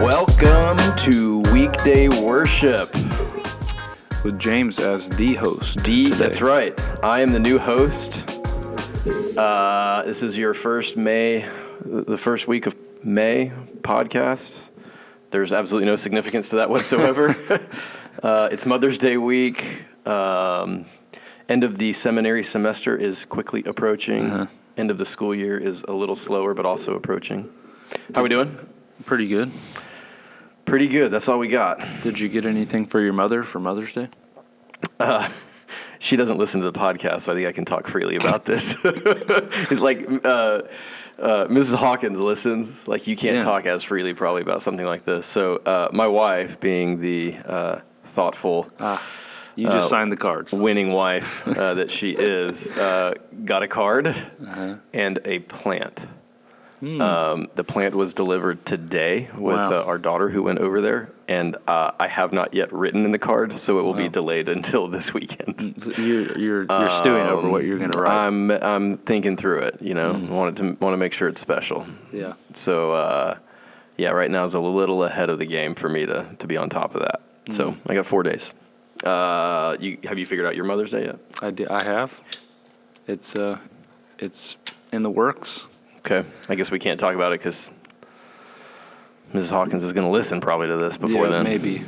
Welcome to weekday worship. with James as the host. D, today. that's right. I am the new host. Uh, this is your first May, the first week of May podcast. There's absolutely no significance to that whatsoever. uh, it's Mother's Day week. Um, end of the seminary semester is quickly approaching. Uh-huh. End of the school year is a little slower, but also approaching. How are we doing? Pretty good. Pretty good. That's all we got. Did you get anything for your mother for Mother's Day? she doesn't listen to the podcast, so I think I can talk freely about this. like, uh, uh, Mrs. Hawkins listens. Like, you can't Yeah. talk as freely probably about something like this. So, uh, my wife, being the uh, thoughtful, You just Uh, signed the cards. winning wife uh, that she is, uh, got a card Uh-huh. and a plant. Um, the plant was delivered today with. Wow. uh, our daughter who went over there, and uh, I have not yet written in the card, so it will be delayed until this weekend. You're you're you're stewing over what you're going to write. I'm I'm thinking through it. You know, Mm. wanted to want to make sure it's special. yeah. So uh, yeah, right now is a little ahead of the game for me to to be on top of that. So Mm. I got four days. Uh, you have you figured out your Mother's Day yet? I I have. It's uh, it's in the works. Okay, I guess we can't talk about it because Mrs. Hawkins is going to listen probably to this before yeah, then. maybe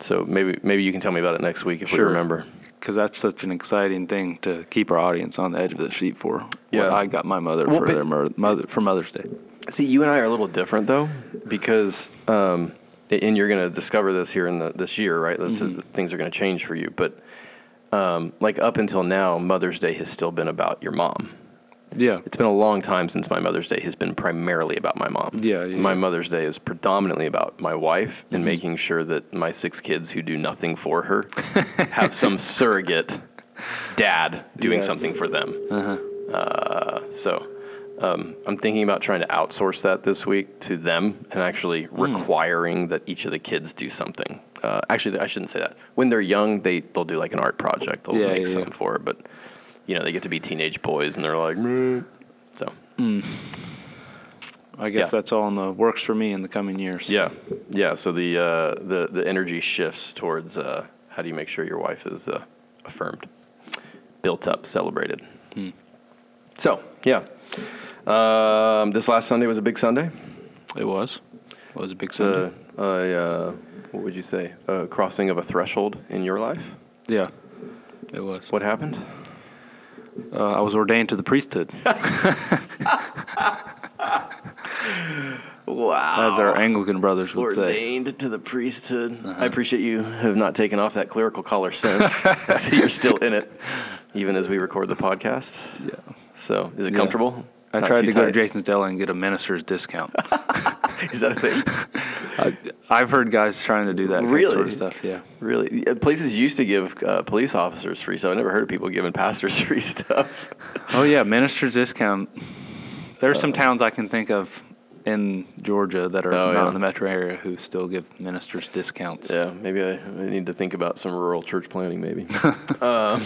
So maybe maybe you can tell me about it next week if we Sure. remember. because that's such an exciting thing to keep our audience on the edge of the seat for. Yeah. What I got my mother Well, for their mother for Mother's Day. See, you and I are a little different though, because um, and you're going to discover this here in the, this year, right? Mm-hmm. Things are going to change for you, but um, like up until now, Mother's Day has still been about your mom. Yeah. It's been a long time since my Mother's Day has been primarily about my mom. Yeah, yeah, my. Mother's Day is predominantly about my wife Mm-hmm. and making sure that my six kids who do nothing for her have some surrogate dad doing Yes. something for them. Uh-huh. Uh, so um, I'm thinking about trying to outsource that this week to them and actually Hmm. requiring that each of the kids do something. Uh, actually, I shouldn't say that. When they're young, they they'll do like an art project. They'll Yeah, make yeah, something yeah. for it, but you know they get to be teenage boys and they're like, "Meh." so Mm. I guess that's all in the works for me in the coming years. yeah, yeah. So the uh, the the energy shifts towards uh, how do you make sure your wife is uh, affirmed, built up, celebrated. Hmm. So yeah, um, this last Sunday was a big Sunday. It was. It was a big Sunday. a, a uh, what would you say? A crossing of a threshold in your life. yeah. It was. What happened? Uh, I was ordained to the priesthood Wow. as our Anglican brothers would say. Uh-huh. ordained to the priesthood. I appreciate you have not taken off that clerical collar since. I see you're still in it, even as we record the podcast. Yeah. So, is it comfortable? I Not tried too to go to tight? Jason's Deli and get a minister's discount. Is that a thing? I, I've heard guys trying to do that Really? sort of stuff. Yeah. really? Places used to give uh, police officers free stuff. I never heard of people giving pastors free stuff. Oh yeah, minister's discount. There's some towns I can think of in Georgia that are Oh, not yeah. in the metro area who still give ministers discounts. Yeah, maybe I, I need to think about some rural church planning, maybe. um,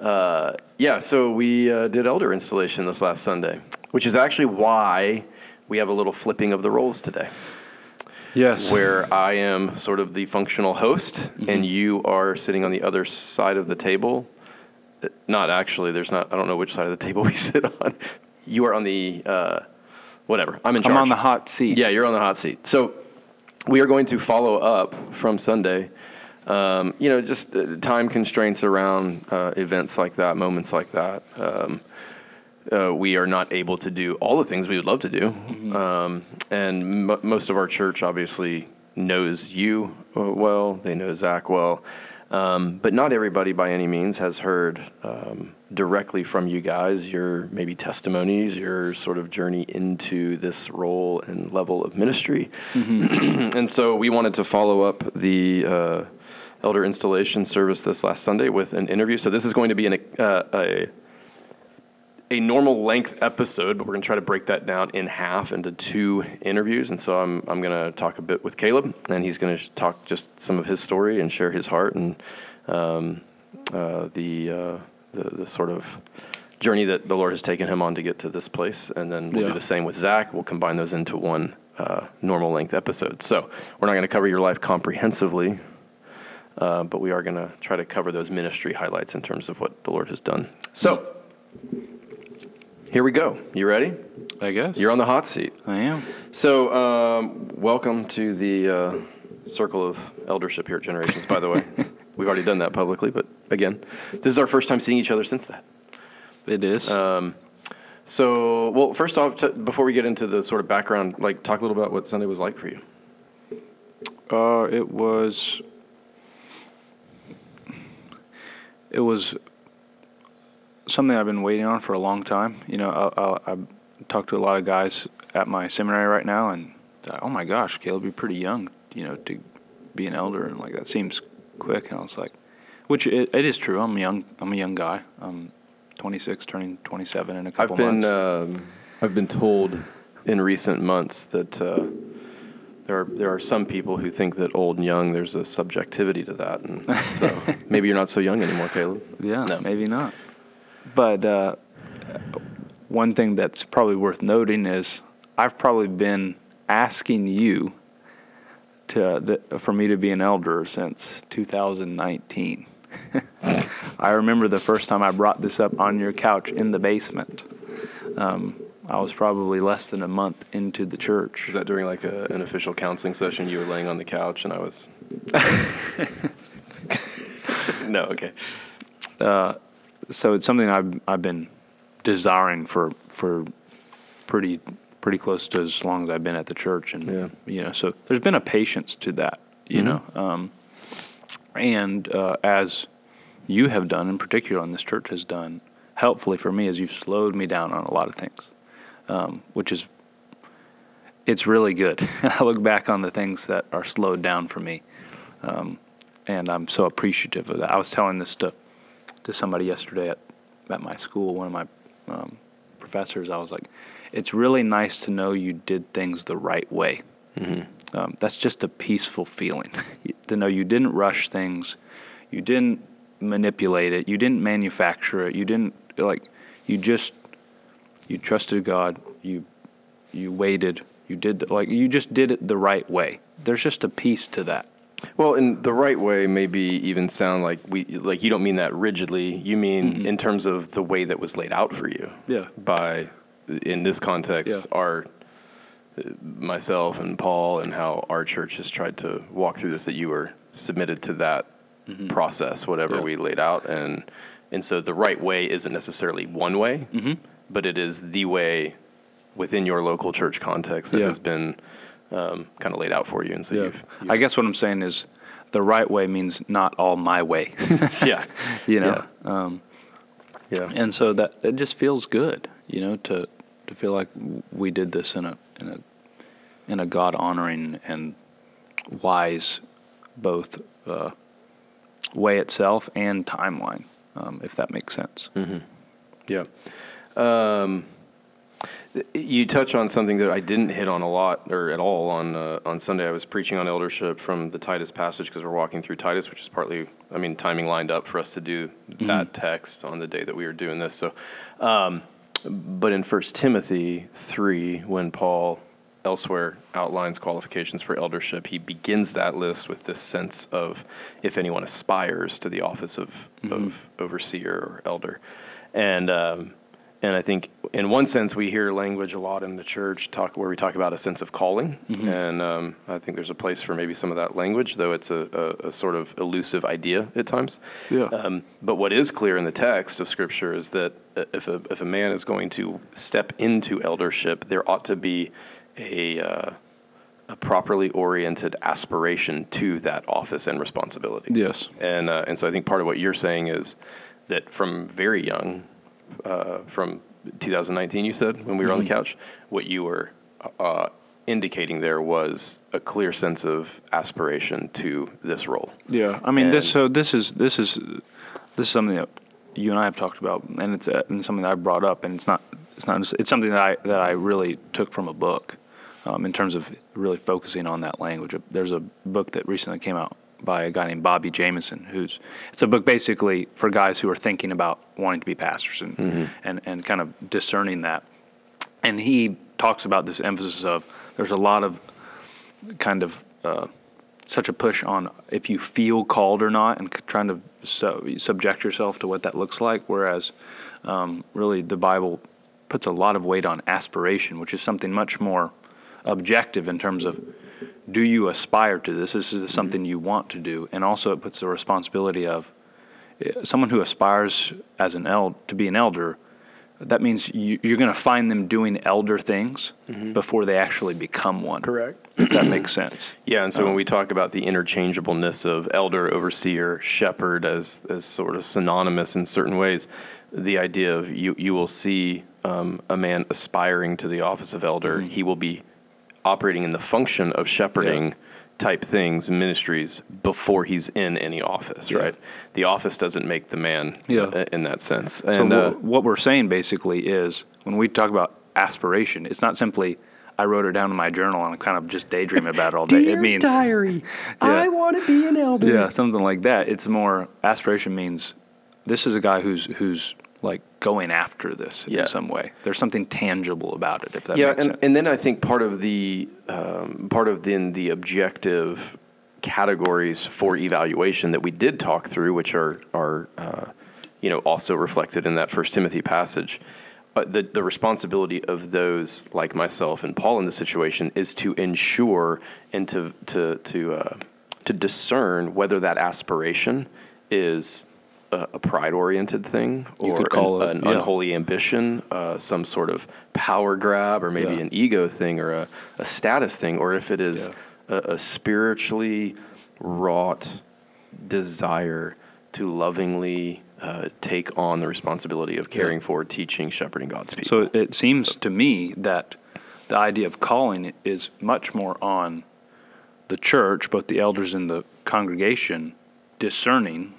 uh, yeah, so we uh, did elder installation this last Sunday, which is actually why we have a little flipping of the roles today, Yes. where I am sort of the functional host and you are sitting on the other side of the table. Uh, Not actually, there's not, I don't know which side of the table we sit on. You are on the, uh, whatever, I'm in charge. I'm on the hot seat. Yeah, you're on the hot seat. So we are going to follow up from Sunday. Um, you know, just uh, time constraints around uh, events like that, moments like that. Um, uh, we are not able to do all the things we would love to do. Um, and m- most of our church obviously knows you uh, well, they know Zach well. Um, but not everybody by any means has heard um, directly from you guys your maybe testimonies, your sort of journey into this role and level of ministry. and so we wanted to follow up the uh, elder installation service this last Sunday with an interview. So this is going to be an, uh, a a normal length episode, but we're going to try to break that down in half into two interviews. And so I'm, I'm going to talk a bit with Caleb, and he's going to talk just some of his story and share his heart and um, uh, the, uh, the the sort of journey that the Lord has taken him on to get to this place. And then we'll Yeah. do the same with Zach. We'll combine those into one uh, normal length episode. So we're not going to cover your life comprehensively, uh, but we are going to try to cover those ministry highlights in terms of what the Lord has done. So here we go. You ready? I guess. You're on the hot seat. I am. So um, welcome to the uh, circle of eldership here at Generations. By the way, we've already done that publicly, but again, this is our first time seeing each other since that. It is. Um, so, well, first off, t- before we get into the sort of background, like talk a little about what Sunday was like for you. Uh, it was. It was something I've been waiting on for a long time. You know, I, I, I talked to a lot of guys at my seminary right now, and thought, oh my gosh, Caleb, you're pretty young. You know, to be an elder, and like that seems quick. And I was like, which it, it is true. I'm young. I'm a young guy. I'm 26, turning 27 in a I've couple been months. um, I've been told in recent months that uh, there are there are some people who think that old and young there's a subjectivity to that, and so maybe you're not so young anymore, Caleb. Yeah, No. maybe not. But uh, one thing that's probably worth noting is I've probably been asking you to th- for me to be an elder since 2019. I remember the first time I brought this up on your couch in the basement. Um, I was probably less than a month into the church. Was that during like a, an official counseling session? You were laying on the couch, and I was. no, okay. so it's something I've I've been desiring for for pretty pretty close to as long as I've been at the church, and Yeah. you know, so there's been a patience to that, you know, um, and uh, as you have done, in particular, and this church has done, helpfully for me, is you've slowed me down on a lot of things, um, which is it's really good. I look back on the things that are slowed down for me, um, and I'm so appreciative of that. I was telling this to to somebody yesterday at, at my school, one of my um, professors. I was like, "It's really nice to know you did things the right way. Um, that's just a peaceful feeling to know you didn't rush things, you didn't manipulate it, you didn't manufacture it, you didn't like, you just you trusted God, you you waited, you did the, like you just did it the right way. There's just a peace to that. Well, in the right way, maybe even sound like we like you don't mean that rigidly. You mean mm-hmm. in terms of the way that was laid out for you. Yeah. By, in this context, Yeah. our uh, myself and Paul and how our church has tried to walk through this. That you were submitted to that mm-hmm. process, whatever Yeah. we laid out, and and so the right way isn't necessarily one way, mm-hmm. But it is the way within your local church context that Yeah. has been um, kind of laid out for you. And so you've, you've I guess what I'm saying is the right way means not all my way. yeah, you know. Um, yeah. and so that it just feels good, you know, to to feel like we did this in a in a in a God honoring and wise both uh, way itself and timeline, um, if that makes sense. Yeah. Um, you touch on something that I didn't hit on a lot or at all on uh, on Sunday. I was preaching on eldership from the Titus passage because we're walking through Titus, which is partly, I mean, timing lined up for us to do that text on the day that we were doing this. So, um, but in First Timothy three, when Paul elsewhere outlines qualifications for eldership, he begins that list with this sense of if anyone aspires to the office of, of overseer or elder. And, um, and I think in one sense we hear language a lot in the church talk where we talk about a sense of calling, and um, I think there's a place for maybe some of that language, though it's a, a, a sort of elusive idea at times. Yeah. Um, but what is clear in the text of Scripture is that uh, if a if a man is going to step into eldership, there ought to be a uh, a properly oriented aspiration to that office and responsibility. Yes. And uh, and so I think part of what you're saying is that from very young, uh, from 2019, you said when we were on the couch, what you were uh, indicating there was a clear sense of aspiration to this role. Yeah, I mean this. So this is this is this is something that you and I have talked about, and it's, uh, and something that I brought up, and it's not it's not just, it's something that I that I really took from a book, um, in terms of really focusing on that language. There's a book that recently came out by a guy named Bobby Jamieson, who's it's a book basically for guys who are thinking about wanting to be pastors and mm-hmm. and, and kind of discerning that. And he talks about this emphasis of there's a lot of kind of uh, such a push on if you feel called or not, and trying to su- subject yourself to what that looks like. Whereas, um, really, the Bible puts a lot of weight on aspiration, which is something much more objective in terms of do you aspire to this? This is mm-hmm. something you want to do, and also it puts the responsibility of eh, someone who aspires as an eld to be an elder. That means you, are going to find them doing elder things mm-hmm. before they actually become one. Correct. If that makes sense. Yeah, and so um, when we talk about the interchangeableness of elder, overseer, shepherd as as sort of synonymous in certain ways, the idea of you you will see um, a man aspiring to the office of elder, mm-hmm. he will be operating in the function of shepherding yeah. type things, ministries before he's in any office, yeah. right? The office doesn't make the man yeah. in that sense. And so uh, what we're saying basically is when we talk about aspiration, it's not simply I wrote it down in my journal and I kind of just daydream about it all day. Dear it means diary. Yeah, I want to be an elder. Yeah, something like that. It's more aspiration means this is a guy who's who's like going after this yeah. in some way. There's something tangible about it, if that yeah, makes and, sense. and then I think part of the um, part of then the objective categories for evaluation that we did talk through, which are are uh, you know also reflected in that First Timothy passage. Uh, the the responsibility of those like myself and Paul in this situation is to ensure and to to to uh, to discern whether that aspiration is a, a pride-oriented thing, or an, it, an yeah. unholy ambition, uh, some sort of power grab, or maybe yeah. an ego thing, or a, a, status thing, or if it is yeah. a, a spiritually wrought desire to lovingly uh, take on the responsibility of caring for, teaching, shepherding God's people. So it seems so. to me that the idea of calling is much more on the church, both the elders and the congregation, discerning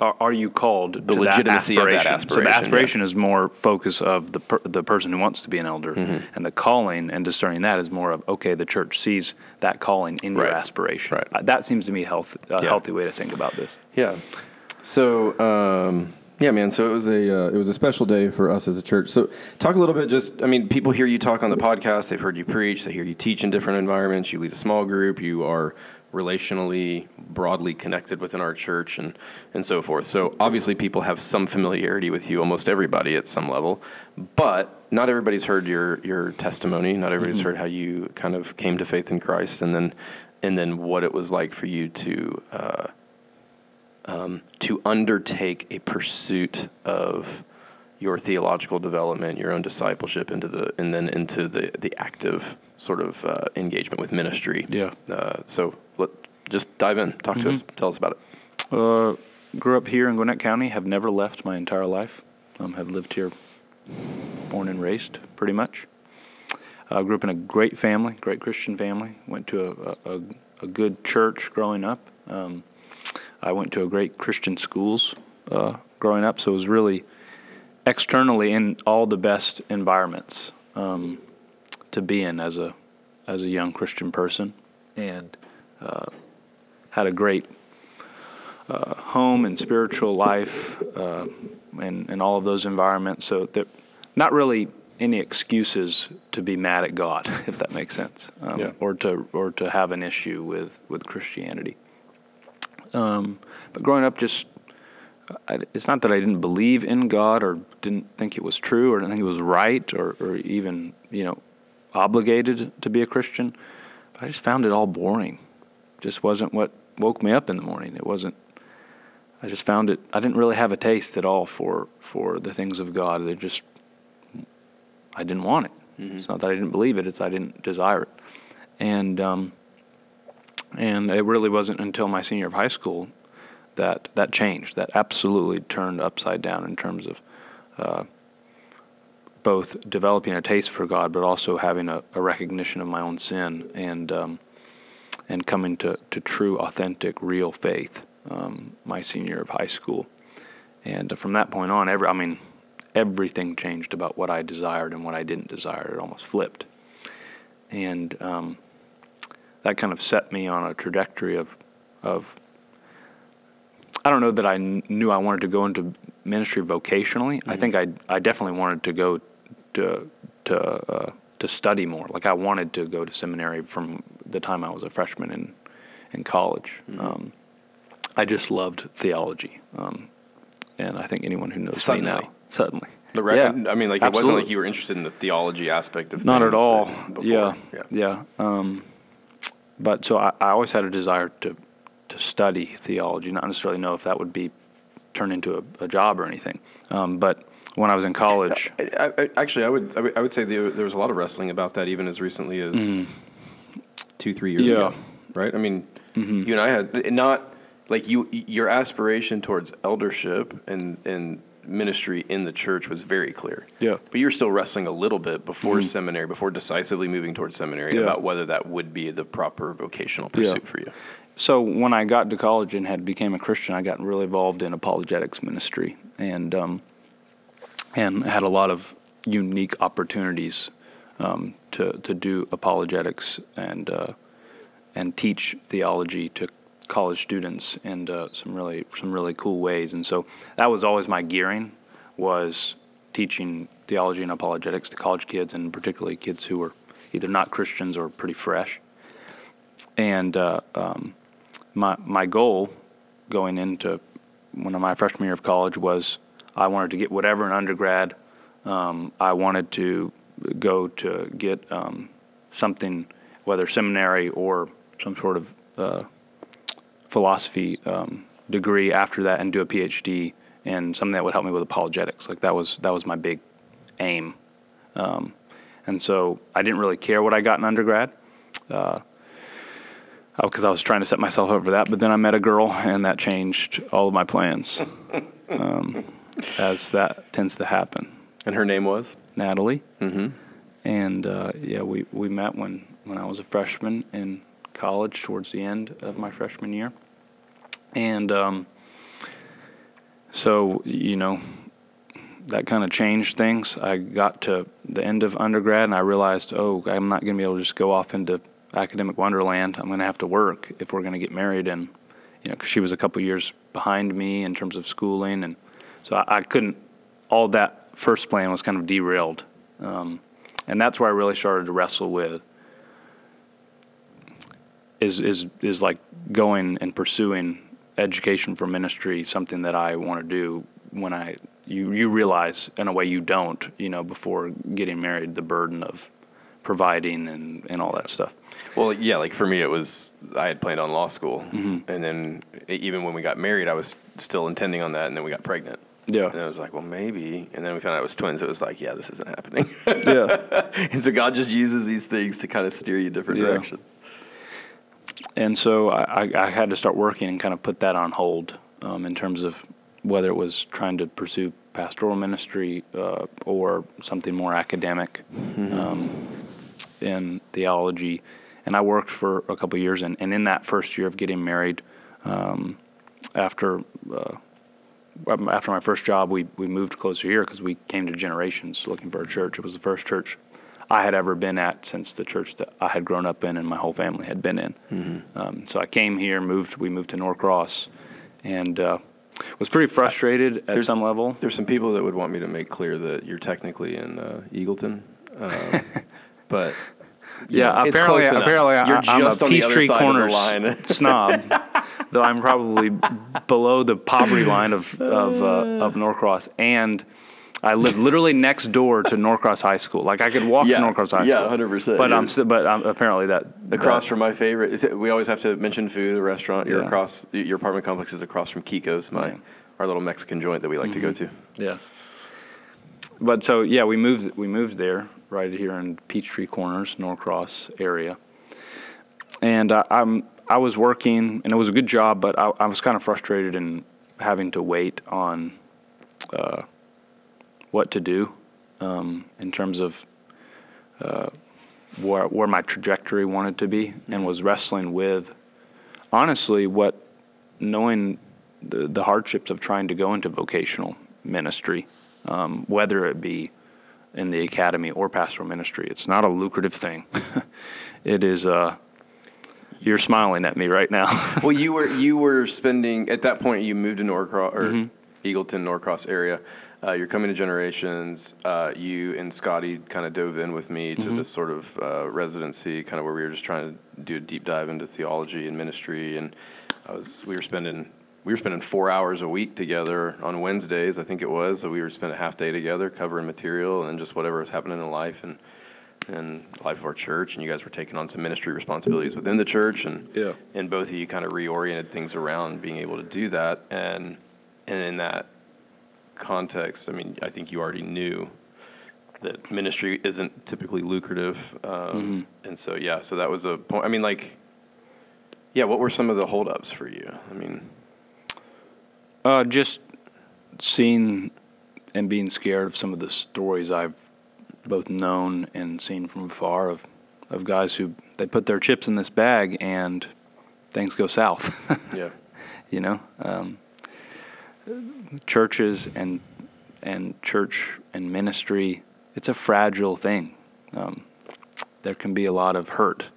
are, are you called the legitimacy of that aspiration? So the aspiration yeah. is more focus of the per, the person who wants to be an elder, mm-hmm. and the calling and discerning that is more of okay. The church sees that calling in right. your aspiration. Right. Uh, that seems to me health, a yeah. healthy way to think about this. Yeah. So. Um, yeah, man. So it was a uh, it was a special day for us as a church. So talk a little bit. Just I mean, people hear you talk on the podcast. They've heard you preach. They hear you teach in different environments. You lead a small group. You are relationally broadly connected within our church and, and so forth. So obviously people have some familiarity with you, almost everybody at some level, but not everybody's heard your, your testimony. Not everybody's mm-hmm. heard how you kind of came to faith in Christ and then, and then what it was like for you to, uh, um, to undertake a pursuit of your theological development, your own discipleship into the, and then into the, the active sort of uh, engagement with ministry. Yeah. Uh, so let, just dive in. Talk mm-hmm. to us. Mm-hmm. Tell us about it. Uh, grew up here in Gwinnett County. Have never left my entire life. Um, have lived here, born and raised, pretty much. Uh, grew up in a great family, great Christian family. Went to a, a, a good church growing up. Um, I went to a great Christian schools uh, growing up, so it was really externally in all the best environments. Um, to be in as a as a young Christian person, and uh, had a great uh, home and spiritual life, uh, and and all of those environments. So that not really any excuses to be mad at God, if that makes sense, um, yeah. or to or to have an issue with with Christianity. Um, but growing up, just I, it's not that I didn't believe in God or didn't think it was true or didn't think it was right or, or even you know obligated to be a Christian, but I just found it all boring. Just wasn't what woke me up in the morning. It wasn't. I just found it. I didn't really have a taste at all for for the things of God. They just. I didn't want it. Mm-hmm. It's not that I didn't believe it. It's I didn't desire it, and um, and it really wasn't until my senior of high school that that changed. That absolutely turned upside down in terms of. Uh, both developing a taste for God, but also having a, a recognition of my own sin and um, and coming to, to true, authentic, real faith. Um, my senior year of high school, and from that point on, every I mean, everything changed about what I desired and what I didn't desire. It almost flipped, and um, that kind of set me on a trajectory of of. I don't know that I kn- knew I wanted to go into ministry vocationally. I think I I definitely wanted to go to to uh, to study more. Like I wanted to go to seminary from the time I was a freshman in in college. Um, I just loved theology, um, and I think anyone who knows Suddenly. me now suddenly. The rec- Yeah, I mean, like it wasn't like you were interested in the theology aspect of Not at all. Yeah, yeah. yeah. Um, but so I, I always had a desire to to study theology, not necessarily know if that would be turned into a, a job or anything. Um, but when I was in college, I, I, actually, I would, I would I would say there, was a lot of wrestling about that even as recently as two, three years Mm-hmm. Yeah. ago, right? I mean, Mm-hmm. you and I had not like you. Your aspiration towards eldership and and ministry in the church was very clear. Yeah. Mm-hmm. but you were still wrestling a little bit before seminary, before decisively moving towards seminary Yeah. about whether that would be the proper vocational pursuit for you. so when I got to college and had became a Christian, I got really involved in apologetics ministry and um, and had a lot of unique opportunities um, to to do apologetics and uh, and teach theology to college students in uh, some really some really cool ways. And so that was always my gearing was teaching theology and apologetics to college kids and particularly kids who were either not Christians or pretty fresh. And uh, um, my my goal going into one of my freshman year of college was I wanted to get whatever in undergrad. Um, I wanted to go to get um, something, whether seminary or some sort of uh, philosophy um, degree after that, and do a PhD and something that would help me with apologetics. Like that was that was my big aim. Um, and so I didn't really care what I got in undergrad. Uh, because I was trying to set myself up for that. But then I met a girl, and that changed all of my plans, um, as that tends to happen. And her name was Natalie, mm-hmm. and uh, yeah, we, we met when, when I was a freshman in college, towards the end of my freshman year, and um, so you know that kind of changed things. I got to the end of undergrad, and I realized, oh, I'm not going to be able to just go off into academic wonderland. I'm going to have to work if we're going to get married, and you know, cause she was a couple years behind me in terms of schooling, and so I, I couldn't. All that first plan was kind of derailed, um, and that's where I really started to wrestle with. Is is is like going and pursuing education for ministry something that I want to do when I you you realize in a way you don't you know before getting married the burden of providing and, and all that stuff. Well, yeah, like for me, it was I had planned on law school, Mm-hmm. and then even when we got married, I was still intending on that, and then we got pregnant. Yeah. And I was like, well, maybe. And then we found out it was twins. It was like, yeah, this isn't happening. Yeah. and so God just uses these things to kind of steer you different Yeah. directions. and so I, I, had to start working and kind of put that on hold um, in terms of whether it was trying to pursue pastoral ministry uh, or something more academic um, in theology. And I worked for a couple of years, and, and in that first year of getting married, um, after uh, after my first job, we, we moved closer here because we came to Generations looking for a church. It was the first church I had ever been at since the church that I had grown up in and my whole family had been in. Um, so I came here, moved. We moved to Norcross, and uh, was pretty frustrated at There's- some level. There's some people that would want me to make clear that you're technically in uh, Eagleton, um, but Yeah, apparently, apparently, you're I, I'm just a on the other Peachtree the Corners snob, though I'm probably below the poverty line of of, uh, of Norcross, and I live literally next door to Norcross High School. Like I could walk Yeah, to Norcross High School. yeah, 100%, But I'm you're- but um, apparently that across that- from my favorite. Is it, we always have to mention food, a restaurant. You're Yeah. across. Your apartment complex is across from Kiko's, my Yeah. Mm-hmm. our little Mexican joint that we like to go to. Yeah. But so yeah, we moved we moved there right here in Peachtree Corners, Norcross area, and I, I'm I was working and it was a good job, but I, I was kind of frustrated in having to wait on uh, what to do um, in terms of uh, where where my trajectory wanted to be, and was wrestling with honestly what knowing the, the hardships of trying to go into vocational ministry, um, whether it be in the academy or pastoral ministry. It's not a lucrative thing. it is. Uh, you're smiling at me right now. well, you were you were spending at that point. You moved to Norcross or mm-hmm. Eagleton, Norcross area. Uh, you're coming to Generations. Uh, you and Scotty kind of dove in with me to mm-hmm. this sort of uh, residency, kind of where we were just trying to do a deep dive into theology and ministry. And I was we were spending we were spending four hours a week together on Wednesdays, I think it was. So we were spending a half day together covering material and just whatever was happening in life and and life of our church. And you guys were taking on some ministry responsibilities within the church, and yeah. and both of you kind of reoriented things around being able to do that. And and in that context, I mean, I think you already knew that ministry isn't typically lucrative, um, mm-hmm. and so yeah, so that was a point. I mean, like, yeah, what were some of the holdups for you? I mean. Uh, just seeing and being scared of some of the stories I've both known and seen from afar of of guys who they put their chips in this bag and things go south. yeah, you know, um, churches and and church and ministry. It's a fragile thing. Um, there can be a lot of hurt,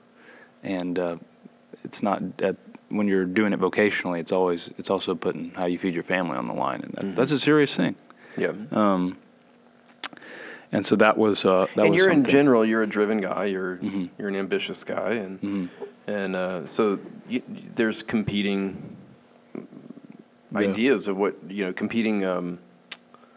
and uh, it's not at when you're doing it vocationally, it's always it's also putting how you feed your family on the line, and that's, mm-hmm. that's a serious thing. Yeah. Um, and so that was uh, that. And was you're something. in general, you're a driven guy. You're mm-hmm. you're an ambitious guy, and mm-hmm. and uh, so you, there's competing yeah. ideas of what you know, competing. Um,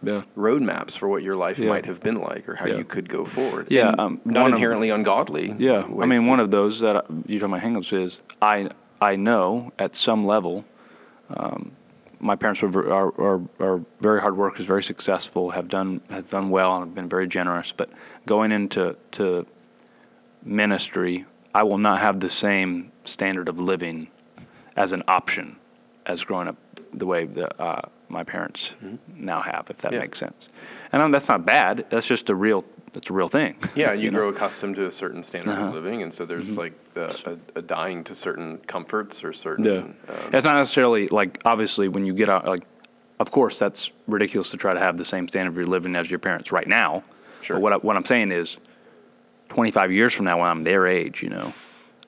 yeah. roadmaps for what your life yeah. might have been like or how yeah. you could go forward. Yeah, um, not inherently of, ungodly. Yeah, I mean, one of those that you know my hangups is I I know at some level, um, my parents are, are, are, are, very hard workers, very successful, have done have done well, and have been very generous. But going into to ministry, I will not have the same standard of living as an option as growing up the way that uh, my parents mm-hmm. now have, if that yeah. makes sense. And um, that's not bad. That's just a real that's a real thing. Yeah, you, you grow know? accustomed to a certain standard uh-huh. of living, and so there's mm-hmm. like a, a, a, dying to certain comforts or certain. Yeah. Um, it's not necessarily like obviously when you get out like, of course that's ridiculous to try to have the same standard of living as your parents right now. Sure. But what I, what I'm saying is, 25 years from now when I'm their age, you know,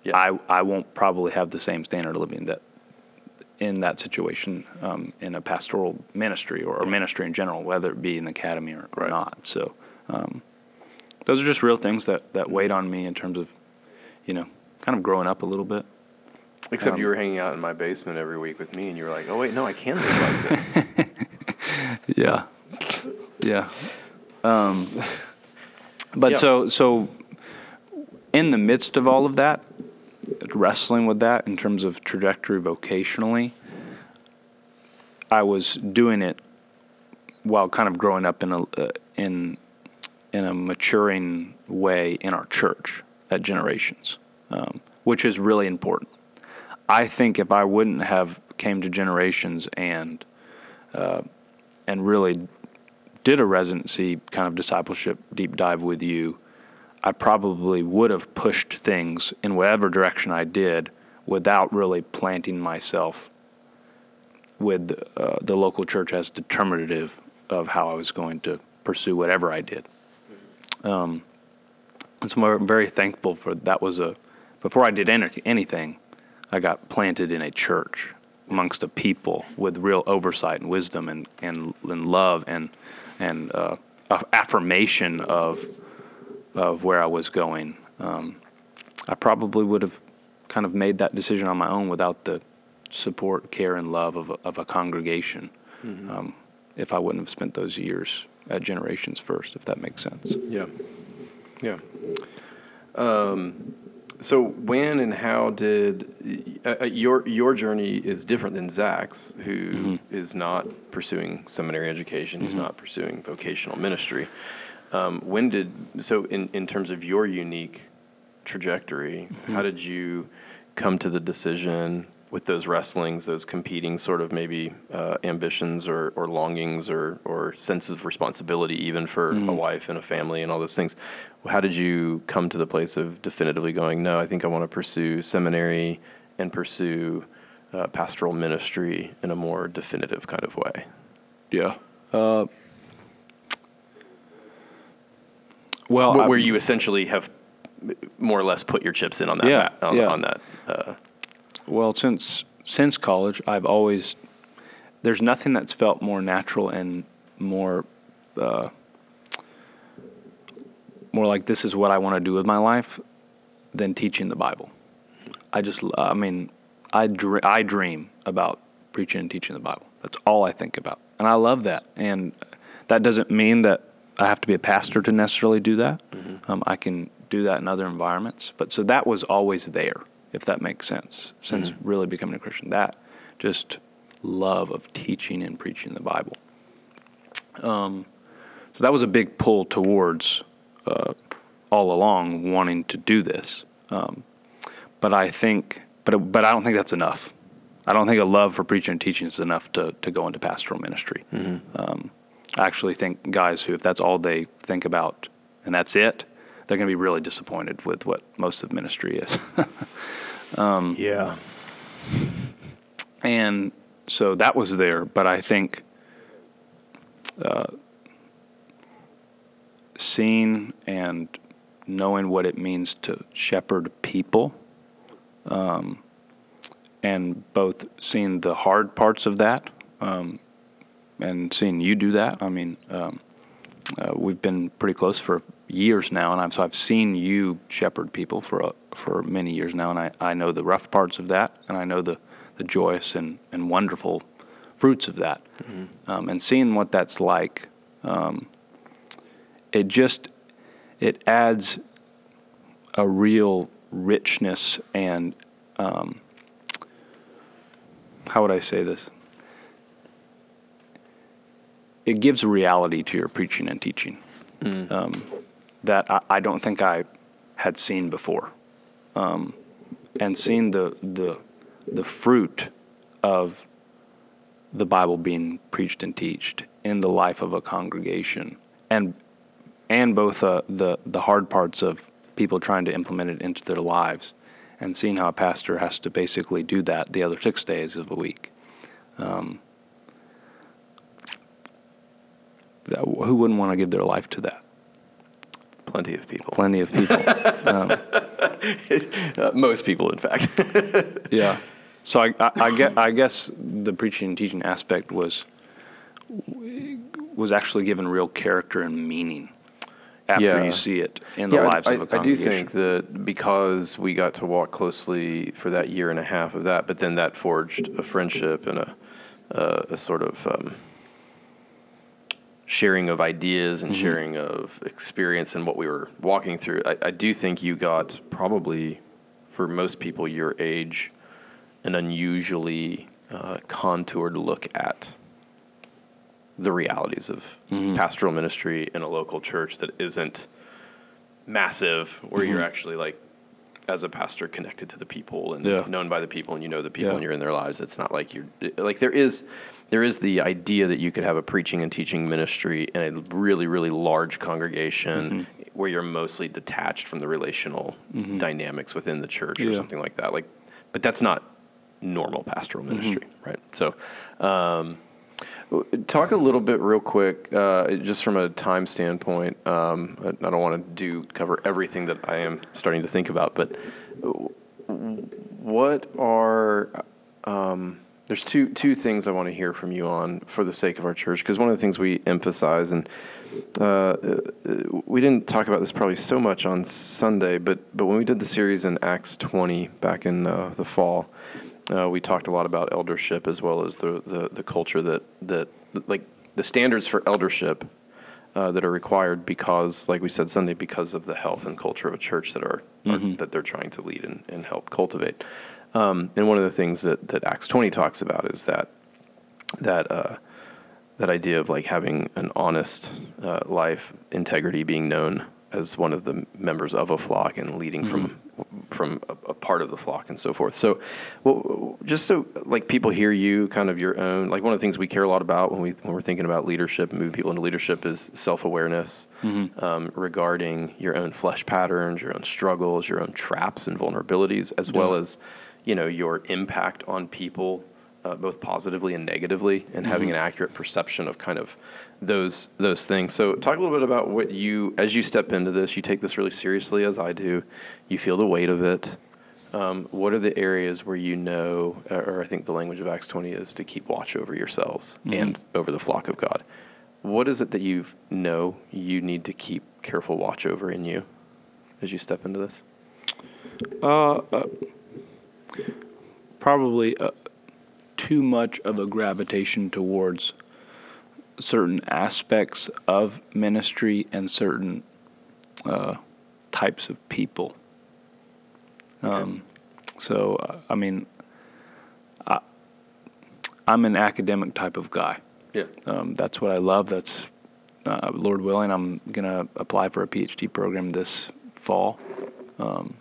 yeah. I I won't probably have the same standard of living that in that situation um, in a pastoral ministry or, or, ministry in general, whether it be in the academy or, or right. not. So. Um, those are just real things that, that weighed on me in terms of, you know, kind of growing up a little bit. Except um, you were hanging out in my basement every week with me, and you were like, "Oh wait, no, I can't live like this." yeah, yeah. Um, but yeah. so so, in the midst of all of that, wrestling with that in terms of trajectory vocationally, I was doing it while kind of growing up in a uh, in in a maturing way in our church at Generations, um, which is really important. I think if I wouldn't have came to Generations and uh, and really did a residency kind of discipleship deep dive with you, I probably would have pushed things in whatever direction I did without really planting myself with uh, the local church as determinative of how I was going to pursue whatever I did. Um, and so I'm very thankful for that. Was a before I did anything, I got planted in a church amongst a people with real oversight and wisdom and and, and love and and uh, affirmation of of where I was going. Um, I probably would have kind of made that decision on my own without the support, care, and love of a, of a congregation. Mm-hmm. Um, if I wouldn't have spent those years at generations first, if that makes sense. Yeah. Yeah. Um, so when and how did uh, uh, your your journey is different than Zach's, who mm-hmm. is not pursuing seminary education, mm-hmm. who's not pursuing vocational ministry. Um, when did so in in terms of your unique trajectory, mm-hmm. how did you come to the decision with those wrestlings, those competing sort of maybe uh, ambitions or, or longings or, or senses of responsibility, even for mm-hmm. a wife and a family and all those things. How did you come to the place of definitively going, no, I think I want to pursue seminary and pursue uh, pastoral ministry in a more definitive kind of way? Yeah. Uh, well, where, I- you essentially have more or less put your chips in on that. Yeah, on, yeah. on that. Well, since since college, I've always there's nothing that's felt more natural and more uh, more like this is what I want to do with my life than teaching the Bible. I just, I mean, I dr- I dream about preaching and teaching the Bible. That's all I think about, and I love that. And that doesn't mean that I have to be a pastor to necessarily do that. Um, I can do that in other environments. But so that was always there, if that makes sense. Since really becoming a Christian, that just love of teaching and preaching the Bible. Um, so that was a big pull towards uh, all along wanting to do this. Um, but I think, but but I don't think that's enough. I don't think a love for preaching and teaching is enough to to go into pastoral ministry. Um, I actually think guys who, if that's all they think about and that's it, they're going to be really disappointed with what most of ministry is. yeah. and so that was there. But I think uh, seeing and knowing what it means to shepherd people, um, and both seeing the hard parts of that, um, and seeing you do that. I mean, um, uh, we've been pretty close for years now, and I've so I've seen you shepherd people for for many years now, and I, I know the rough parts of that, and I know the the joyous and, and wonderful fruits of that, um, and seeing what that's like, um, it just it adds a real richness and um, how would I say this? It gives reality to your preaching and teaching. Um, that I, I don't think I had seen before, um, and seeing the the the fruit of the Bible being preached and teached in the life of a congregation, and and both uh, the the hard parts of people trying to implement it into their lives, and seeing how a pastor has to basically do that the other six days of a week. Um, that, who wouldn't want to give their life to that? Plenty of people. Plenty of people. um, Uh, most people, in fact. yeah. So I, I, I, get, I guess the preaching and teaching aspect was was actually given real character and meaning after Yeah. you see it in the yeah, lives I, of I do think that because we got to walk closely for that year and a half of that, but then that forged a friendship and a, uh, a sort of um, sharing of ideas and mm-hmm. sharing of experience and what we were walking through. I, I do think you got probably, for most people your age, an unusually uh, contoured look at the realities of mm-hmm. pastoral ministry in a local church that isn't massive, where you're mm-hmm. actually like, as a pastor, connected to the people and Yeah. known by the people, and you know the people, Yeah. and you're in their lives. It's not like you're like there is there is the idea that you could have a preaching and teaching ministry in a really really large congregation where you're mostly detached from the relational dynamics within the church or something like that. Like, but that's not normal pastoral ministry, right? So. Um, Talk a little bit real quick, uh, just from a time standpoint. Um, I I don't want to do cover everything that I am starting to think about, but what are um, there's two two things I want to hear from you on for the sake of our church because one of the things we emphasize and uh, uh, we didn't talk about this probably so much on Sunday, but but when we did the series in Acts 20 back in uh, the fall, uh, we talked a lot about eldership as well as the, the, the culture that, that like the standards for eldership uh, that are required because, like we said Sunday, because of the health and culture of a church that are, are that they're trying to lead and, and help cultivate. Um, and one of the things that, that Acts 20 talks about is that that uh, that idea of like having an honest uh, life, integrity being known as one of the members of a flock and leading from from a, a part of the flock and so forth. So, well, just so like people hear you, kind of your own. Like one of the things we care a lot about when we when we're thinking about leadership and moving people into leadership is self awareness um, regarding your own flesh patterns, your own struggles, your own traps and vulnerabilities, as well as you know, your impact on people, uh, both positively and negatively, and having Mm-hmm. an accurate perception of kind of those those things. So, talk a little bit about what you, as you step into this, you take this really seriously, as I do. You feel the weight of it. Um, what are the areas where you know, uh, or I think the language of Acts 20 is to keep watch over yourselves Mm-hmm. and over the flock of God? What is it that you know you need to keep careful watch over in you as you step into this? Probably uh, too much of a gravitation towards certain aspects of ministry and certain uh, types of people. Um, so, uh, I mean, I, I'm an academic type of guy. Yeah. Um, that's what I love. That's uh, Lord willing. I'm gonna apply for a PhD program this fall. Um,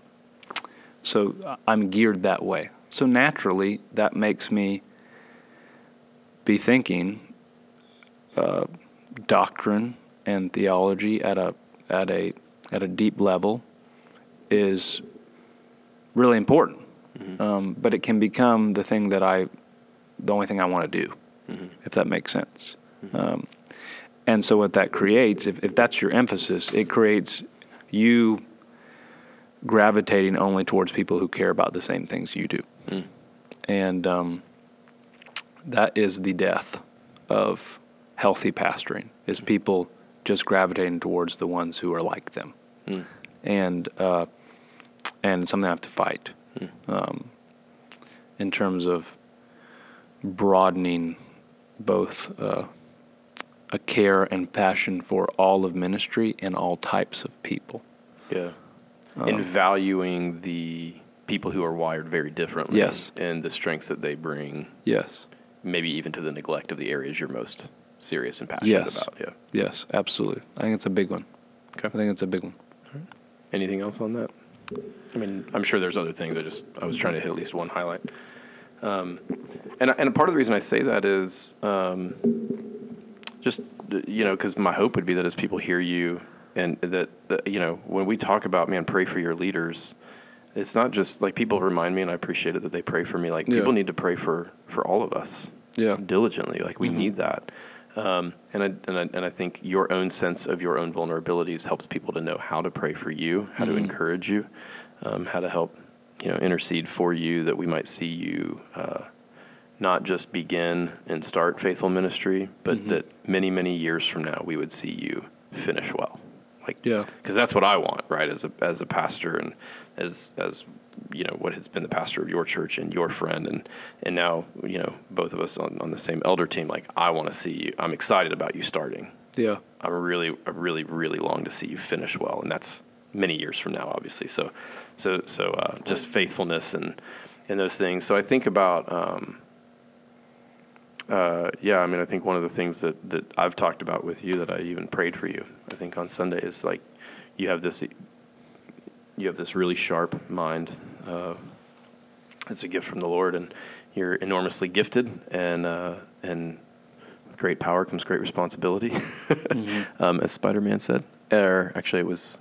so I'm geared that way. So naturally, that makes me be thinking uh, doctrine and theology at a at a at a deep level is really important. Um, but it can become the thing that I, the only thing I want to do, if that makes sense. Um, and so what that creates, if, if that's your emphasis, it creates you gravitating only towards people who care about the same things you do. And um, that is the death of healthy pastoring, is people just gravitating towards the ones who are like them. And, uh, and something I have to fight um, in terms of broadening both uh, a care and passion for all of ministry and all types of people. Yeah. Um, and valuing the people who are wired very differently. Yes. And the strengths that they bring, Yes. maybe even to the neglect of the areas you're most serious and passionate Yes. about. Yeah. Yes, absolutely. I think it's a big one. Okay. I think it's a big one. Anything else on that? I mean, I'm sure there's other things. I just I was trying to hit at least one highlight. Um, and and part of the reason I say that is um, just you know because my hope would be that as people hear you and that, that you know when we talk about man pray for your leaders, it's not just like people remind me and I appreciate it that they pray for me. Like Yeah. people need to pray for for all of us Yeah. diligently. Like we need that. Um, and I, and I and I think your own sense of your own vulnerabilities helps people to know how to pray for you, how to encourage you, um, how to help you know intercede for you that we might see you uh, not just begin and start faithful ministry, but that many many years from now we would see you finish well. Like Yeah. because that's what I want, right? As a as a pastor and as as you know what has been the pastor of your church and your friend and and now you know both of us on, on the same elder team. Like I want to see you. I'm excited about you starting. Yeah. I'm really I really really long to see you finish well, and that's many years from now, obviously. So so so uh, just faithfulness and and those things. So I think about. Um, uh, yeah, I mean, I think one of the things that, that I've talked about with you that I even prayed for you, I think on Sunday is like you have this you have this really sharp mind. Uh, it's a gift from the Lord, and you're enormously gifted, and uh, and with great power comes great responsibility, um, as Spider-Man said. Or actually, it was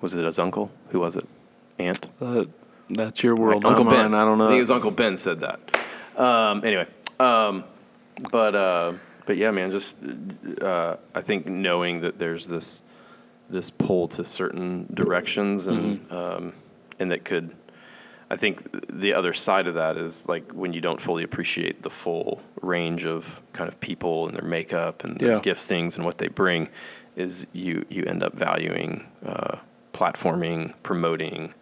was it his uncle? Who was it? Aunt. Uh, that's your world. Uncle Ben. I don't know. I think it was Uncle Ben said that. Um, anyway, um, but uh, but yeah, man, just uh, I think knowing that there's this this pull to certain directions and Mm-hmm. um, and that could. I think the other side of that is like when you don't fully appreciate the full range of kind of people and their makeup and their Yeah. giftings and what they bring, is you you end up valuing uh, platforming, promoting,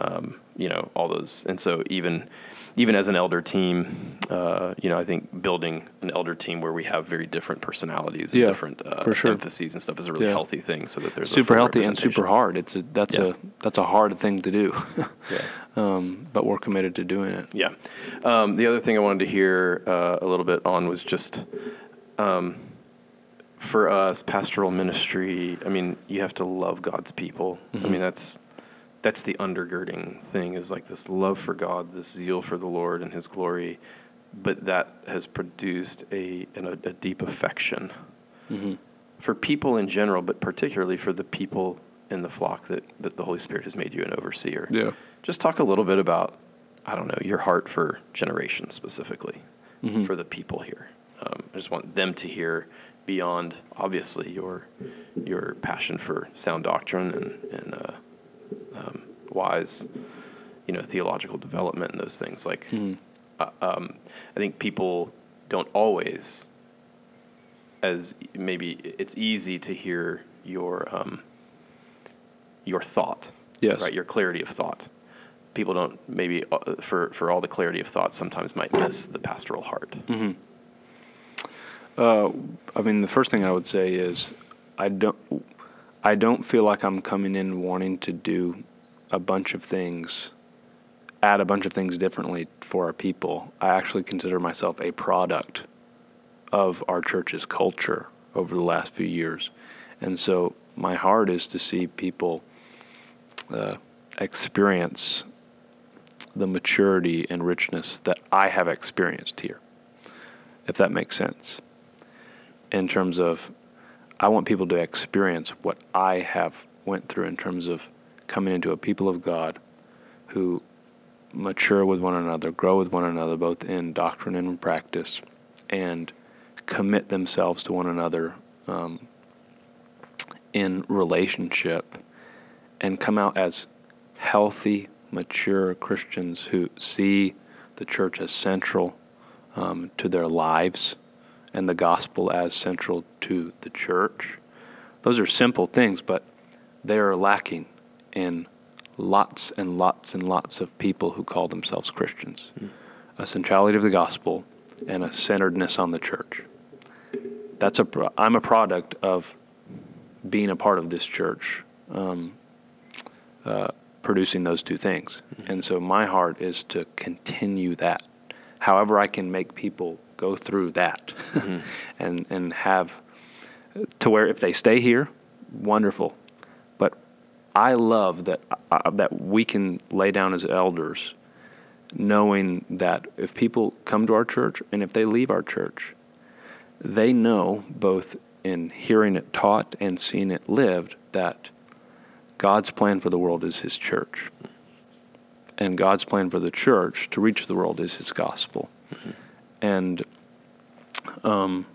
um, you know, all those. And so even even as an elder team, uh, you know, I think building an elder team where we have very different personalities and Yeah, different uh, for sure. emphases and stuff is a really Yeah. healthy thing. So that there's super healthy and super hard. It's a that's Yeah. a that's a hard thing to do. Yeah. um, but we're committed to doing it. Yeah. Um, the other thing I wanted to hear uh, a little bit on was just um, for us, pastoral ministry. I mean, you have to love God's people. I mean, that's that's the undergirding thing is like this love for God, this zeal for the Lord and His glory, but that has produced a an, a, deep affection for people in general, but particularly for the people in the flock that, that the Holy Spirit has made you an overseer Yeah. just talk a little bit about I don't know, your heart for generations specifically, mm-hmm. for the people here. Um, I just want them to hear beyond, obviously, your your passion for sound doctrine and, and uh, um, wise, you know, theological development and those things. Like, mm. uh, um, I think people don't always, as maybe it's easy to hear your um, your thought, yes, right, your clarity of thought people don't maybe uh, for for all the clarity of thought sometimes might miss the pastoral heart. Mm-hmm. Uh, I mean, the first thing I would say is I don't I don't feel like I'm coming in wanting to do a bunch of things, add a bunch of things differently for our people. I actually consider myself a product of our church's culture over the last few years, and so my heart is to see people. Uh, experience the maturity and richness that I have experienced here, if that makes sense. In terms of, I want people to experience what I have went through in terms of coming into a people of God who mature with one another, grow with one another, both in doctrine and in practice, and commit themselves to one another um, in relationship, and come out as healthy mature Christians who see the church as central um, to their lives and the gospel as central to the church. Those are simple things, but they are lacking in lots and lots and lots of people who call themselves Christians. Mm. A centrality of the gospel and a centeredness on the church. That's a. Pro- I'm a product of being a part of this church. Um, uh, producing those two things. Mm-hmm. And so my heart is to continue that. However, I can make people go through that mm-hmm. and, and have to where if they stay here, wonderful. But I love that, uh, that we can lay down as elders knowing that if people come to our church and if they leave our church, they know both in hearing it taught and seeing it lived that God's plan for the world is His church. And God's plan for the church to reach the world is His gospel. Mm-hmm. And um,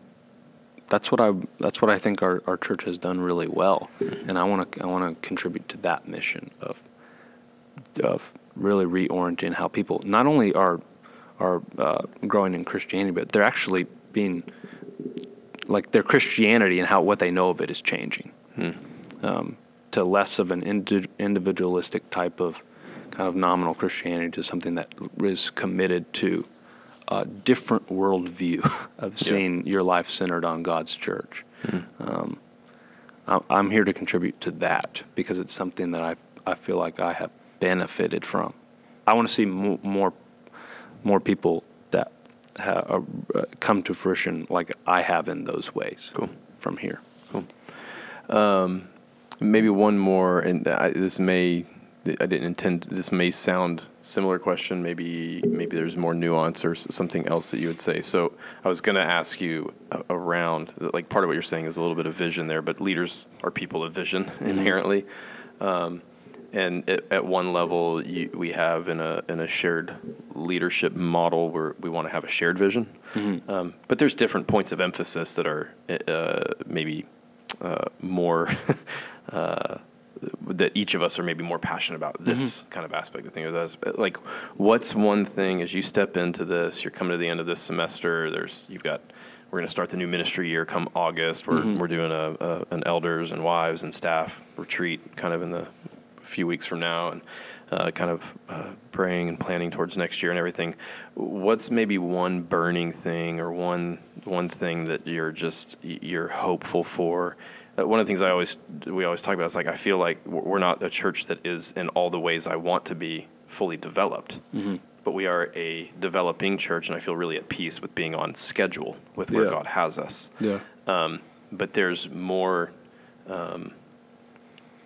that's what I that's what I think our, our church has done really well. Mm-hmm. And I want to I want to contribute to that mission of of really reorienting how people not only are are uh, growing in Christianity, but they're actually being like their Christianity and how what they know of it is changing. Hmm. Um, to less of an individualistic type of kind of nominal Christianity to something that is committed to a different worldview of seeing yeah. your life centered on God's church. Mm-hmm. Um, I'm here to contribute to that because it's something that I I feel like I have benefited from. I want to see more more people that have, uh, come to fruition like I have in those ways. Cool. From here. Cool. Um, Maybe one more, and I, this may I didn't intend. This may sound similar question. Maybe maybe there's more nuance or something else that you would say. So I was going to ask you around like part of what you're saying is a little bit of vision there, but leaders are people of vision mm-hmm. inherently. Um, and at, at, one level, you, we have in a in a shared leadership model where we want to have a shared vision. Mm-hmm. Um, but there's different points of emphasis that are uh, maybe uh, more uh, that each of us are maybe more passionate about this mm-hmm. kind of aspect of things. Like, what's one thing as you step into this? You're coming to the end of this semester. There's you've got. We're going to start the new ministry year come August. We're mm-hmm. we're doing a, a, an elders and wives and staff retreat kind of in the few weeks from now, and uh, kind of uh, praying and planning towards next year and everything. What's maybe one burning thing or one one thing that you're just you're hopeful for? Uh, one of the things I always we always talk about is like I feel like we're not a church that is in all the ways I want to be fully developed, mm-hmm. but we are a developing church, and I feel really at peace with being on schedule with where yeah. God has us. Yeah. Um, but there's more. Um,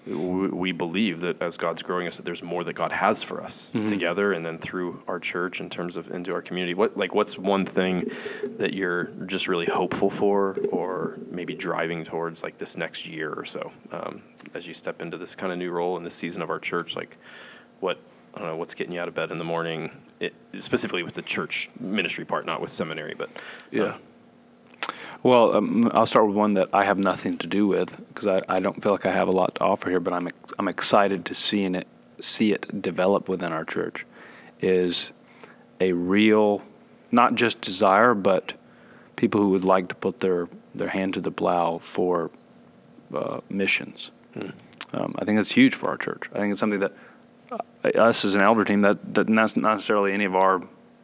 we believe that as God's growing us, that there's more that God has for us mm-hmm. together, and then through our church in terms of into our community. What like what's one thing that you're just really hopeful for, or maybe driving towards like this next year or so, um, as you step into this kind of new role in this season of our church? Like, what I don't know, what's getting you out of bed in the morning? it, specifically with the church ministry part, not with seminary, but yeah. Uh, well, um, I'll start with one that I have nothing to do with because I, I don't feel like I have a lot to offer here, but I'm I'm excited to see it see it develop within our church. Is a real, not just desire, but people who would like to put their their hand to the plow for uh, missions. Hmm. Um, I think that's huge for our church. I think it's something that uh, us as an elder team that that not necessarily any of our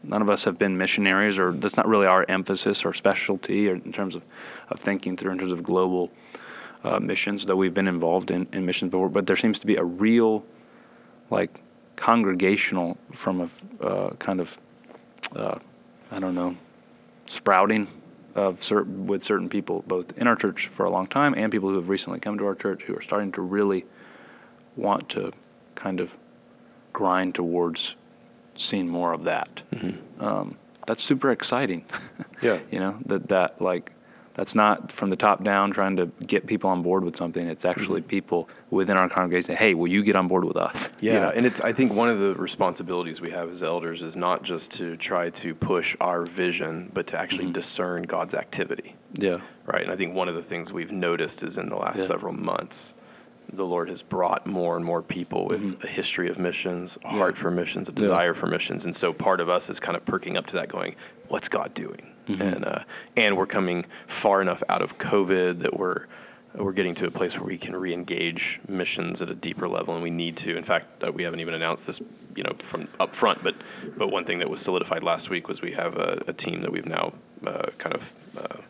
none of us have been missionaries, or that's not really our emphasis or specialty, or in terms of, of thinking through in terms of global uh, missions. Though we've been involved in, in missions before, but there seems to be a real, like, congregational from a uh, kind of, uh, I don't know, sprouting of certain, with certain people, both in our church for a long time and people who have recently come to our church who are starting to really want to kind of grind towards seeing more of that. Mm-hmm. Um, that's super exciting. yeah, you know that that like that's not from the top down trying to get people on board with something. It's actually mm-hmm. people within our congregation. Hey, will you get on board with us? Yeah, you know? and it's I think one of the responsibilities we have as elders is not just to try to push our vision, but to actually mm-hmm. discern God's activity. Yeah, right. And I think one of the things we've noticed is in the last yeah. several months the Lord has brought more and more people with mm-hmm. a history of missions, a heart for missions, a desire yeah. for missions, and so part of us is kind of perking up to that, going, "What's God doing?" Mm-hmm. And uh, and we're coming far enough out of COVID that we're we're getting to a place where we can re-engage missions at a deeper level, and we need to. In fact, uh, we haven't even announced this, you know, from up front. But but one thing that was solidified last week was we have a, a team that we've now uh, kind of uh,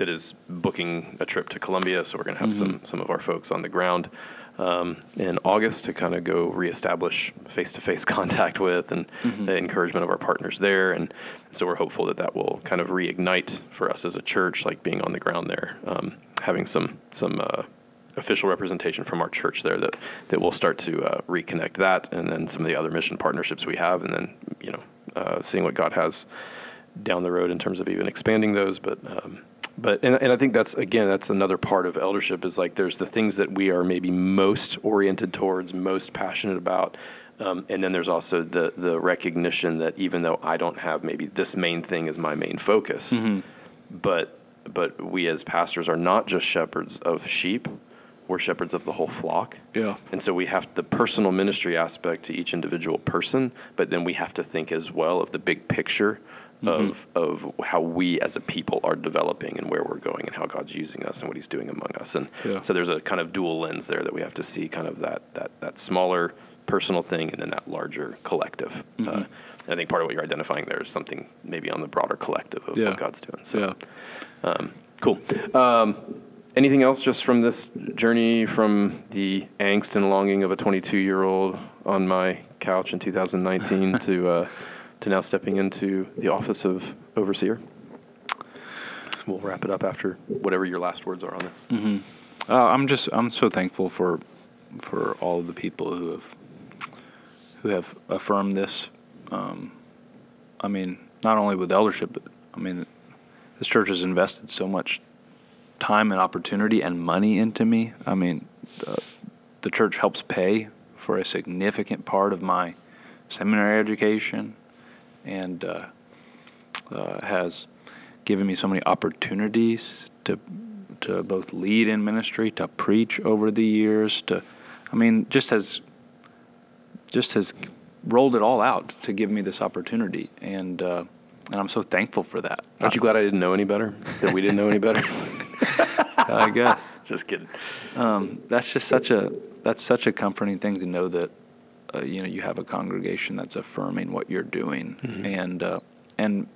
that is booking a trip to Colombia. So we're going to have mm-hmm. some some of our folks on the ground um, in August to kind of go reestablish face to face contact with and mm-hmm. the encouragement of our partners there. And so we're hopeful that that will kind of reignite for us as a church, like being on the ground there, um, having some some. Uh, official representation from our church there that, that will start to uh, reconnect that and then some of the other mission partnerships we have and then you know uh, seeing what God has down the road in terms of even expanding those but um, but and, and I think that's again that's another part of eldership is like there's the things that we are maybe most oriented towards, most passionate about, um, and then there's also the the recognition that even though I don't have maybe this main thing as my main focus, mm-hmm. but but we as pastors are not just shepherds of sheep, we're shepherds of the whole flock. Yeah. And so we have the personal ministry aspect to each individual person, but then we have to think as well of the big picture mm-hmm. of of how we as a people are developing and where we're going and how God's using us and what He's doing among us. And yeah. so there's a kind of dual lens there that we have to see, kind of that that that smaller personal thing and then that larger collective. Mm-hmm. Uh, and I think part of what you're identifying there is something maybe on the broader collective of yeah. what God's doing. So, yeah. um, cool. Um, anything else just from this journey from the angst and longing of a 22 year old on my couch in 2019 to uh, to now stepping into the office of overseer. We'll wrap it up after whatever your last words are on this. Mm-hmm. Uh, I'm just I'm so thankful for for all of the people who have who have affirmed this. Um, I mean, not only with eldership, but I mean, this church has invested so much time and opportunity and money into me. I mean, uh, the church helps pay for a significant part of my seminary education, and uh, uh, has given me so many opportunities to to both lead in ministry, to preach over the years, to I mean, just has just has rolled it all out to give me this opportunity, and uh, and I'm so thankful for that. Aren't you glad I didn't know any better? That we didn't know any better? I guess. Just kidding. Um, that's just such a that's such a comforting thing to know that uh, you know you have a congregation that's affirming what you're doing, mm-hmm. and uh, and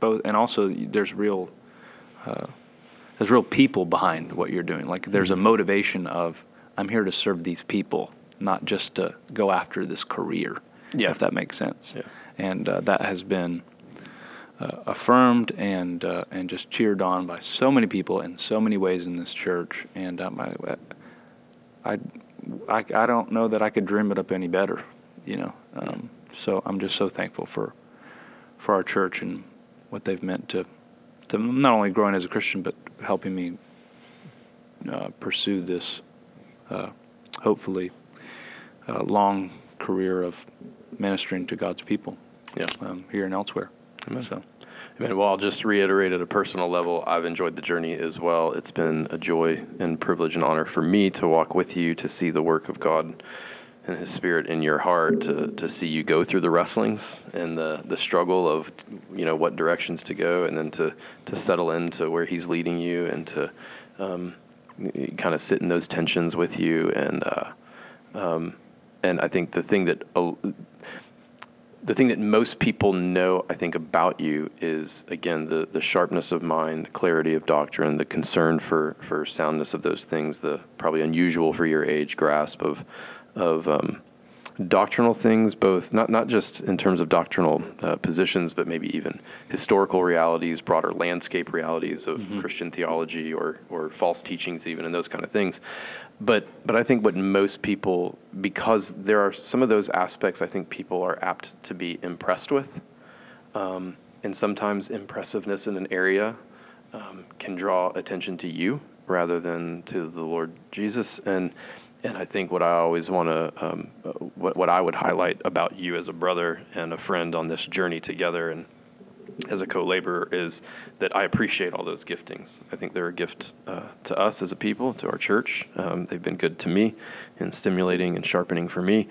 both and also there's real uh, there's real people behind what you're doing. Like there's mm-hmm. a motivation of I'm here to serve these people, not just to go after this career. Yeah. if that makes sense. Yeah. And uh, that has been. Uh, affirmed and uh, and just cheered on by so many people in so many ways in this church, and um, I, I I, I don't know that I could dream it up any better, you know. Um, so I'm just so thankful for for our church and what they've meant to to not only growing as a Christian but helping me uh, pursue this uh, hopefully uh, long career of ministering to God's people. yeah. um, here and elsewhere. Amen. So. Amen. Well, I'll just reiterate at a personal level, I've enjoyed the journey as well. It's been a joy and privilege and honor for me to walk with you, to see the work of God and His Spirit in your heart, to, to see you go through the wrestlings and the, the struggle of, you know, what directions to go, and then to, to settle into where He's leading you and to um, kind of sit in those tensions with you. And, uh, um, and I think the thing that, uh, the thing that most people know, I think, about you is again the the sharpness of mind, the clarity of doctrine, the concern for for soundness of those things, the probably unusual for your age grasp of of um, doctrinal things, both not not just in terms of doctrinal uh, positions, but maybe even historical realities, broader landscape realities of mm-hmm. Christian theology or or false teachings, even and those kind of things. But but I think what most people, because there are some of those aspects, I think people are apt to be impressed with, um, and sometimes impressiveness in an area um, can draw attention to you rather than to the Lord Jesus. And and I think what I always want to, um, what what I would highlight about you as a brother and a friend on this journey together, and as a co-laborer is that I appreciate all those giftings. I think they're a gift uh, to us as a people, to our church. Um, they've been good to me and stimulating and sharpening for me.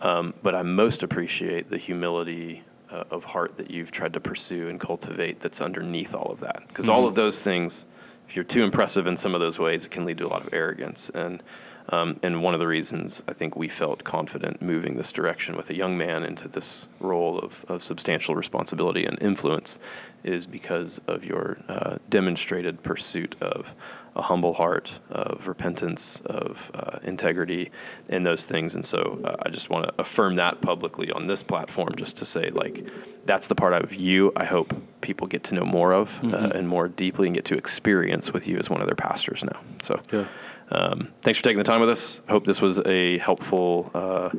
Um, but I most appreciate the humility uh, of heart that you've tried to pursue and cultivate that's underneath all of that. Because mm-hmm. all of those things, if you're too impressive in some of those ways, it can lead to a lot of arrogance. And um, and one of the reasons I think we felt confident moving this direction with a young man into this role of, of substantial responsibility and influence is because of your uh, demonstrated pursuit of a humble heart, of repentance, of uh, integrity, and those things. And so uh, I just want to affirm that publicly on this platform, just to say, like, that's the part of you I hope people get to know more of uh, mm-hmm. and more deeply and get to experience with you as one of their pastors now. So. Yeah. Um, thanks for taking the time with us. Hope this was a helpful uh,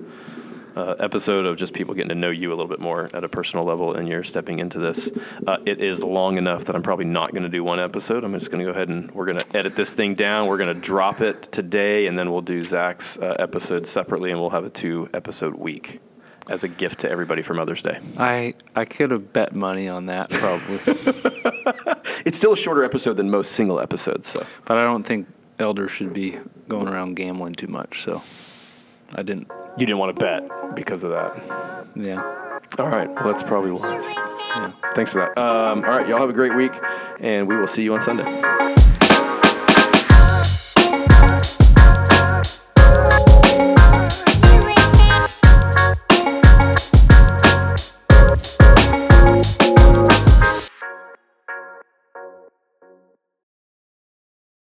uh, episode of just people getting to know you a little bit more at a personal level, and you're stepping into this. Uh, it is long enough that I'm probably not going to do one episode. I'm just going to go ahead and we're going to edit this thing down. We're going to drop it today, and then we'll do Zach's uh, episode separately, and we'll have a two episode week as a gift to everybody for Mother's Day. I I could have bet money on that probably. it's still a shorter episode than most single episodes, so. But I don't think elders should be going around gambling too much. So I didn't. You didn't want to bet because of that. Yeah. All right. Well, that's probably wise. Yeah. Thanks for that. Um, all right. Y'all have a great week, and we will see you on Sunday.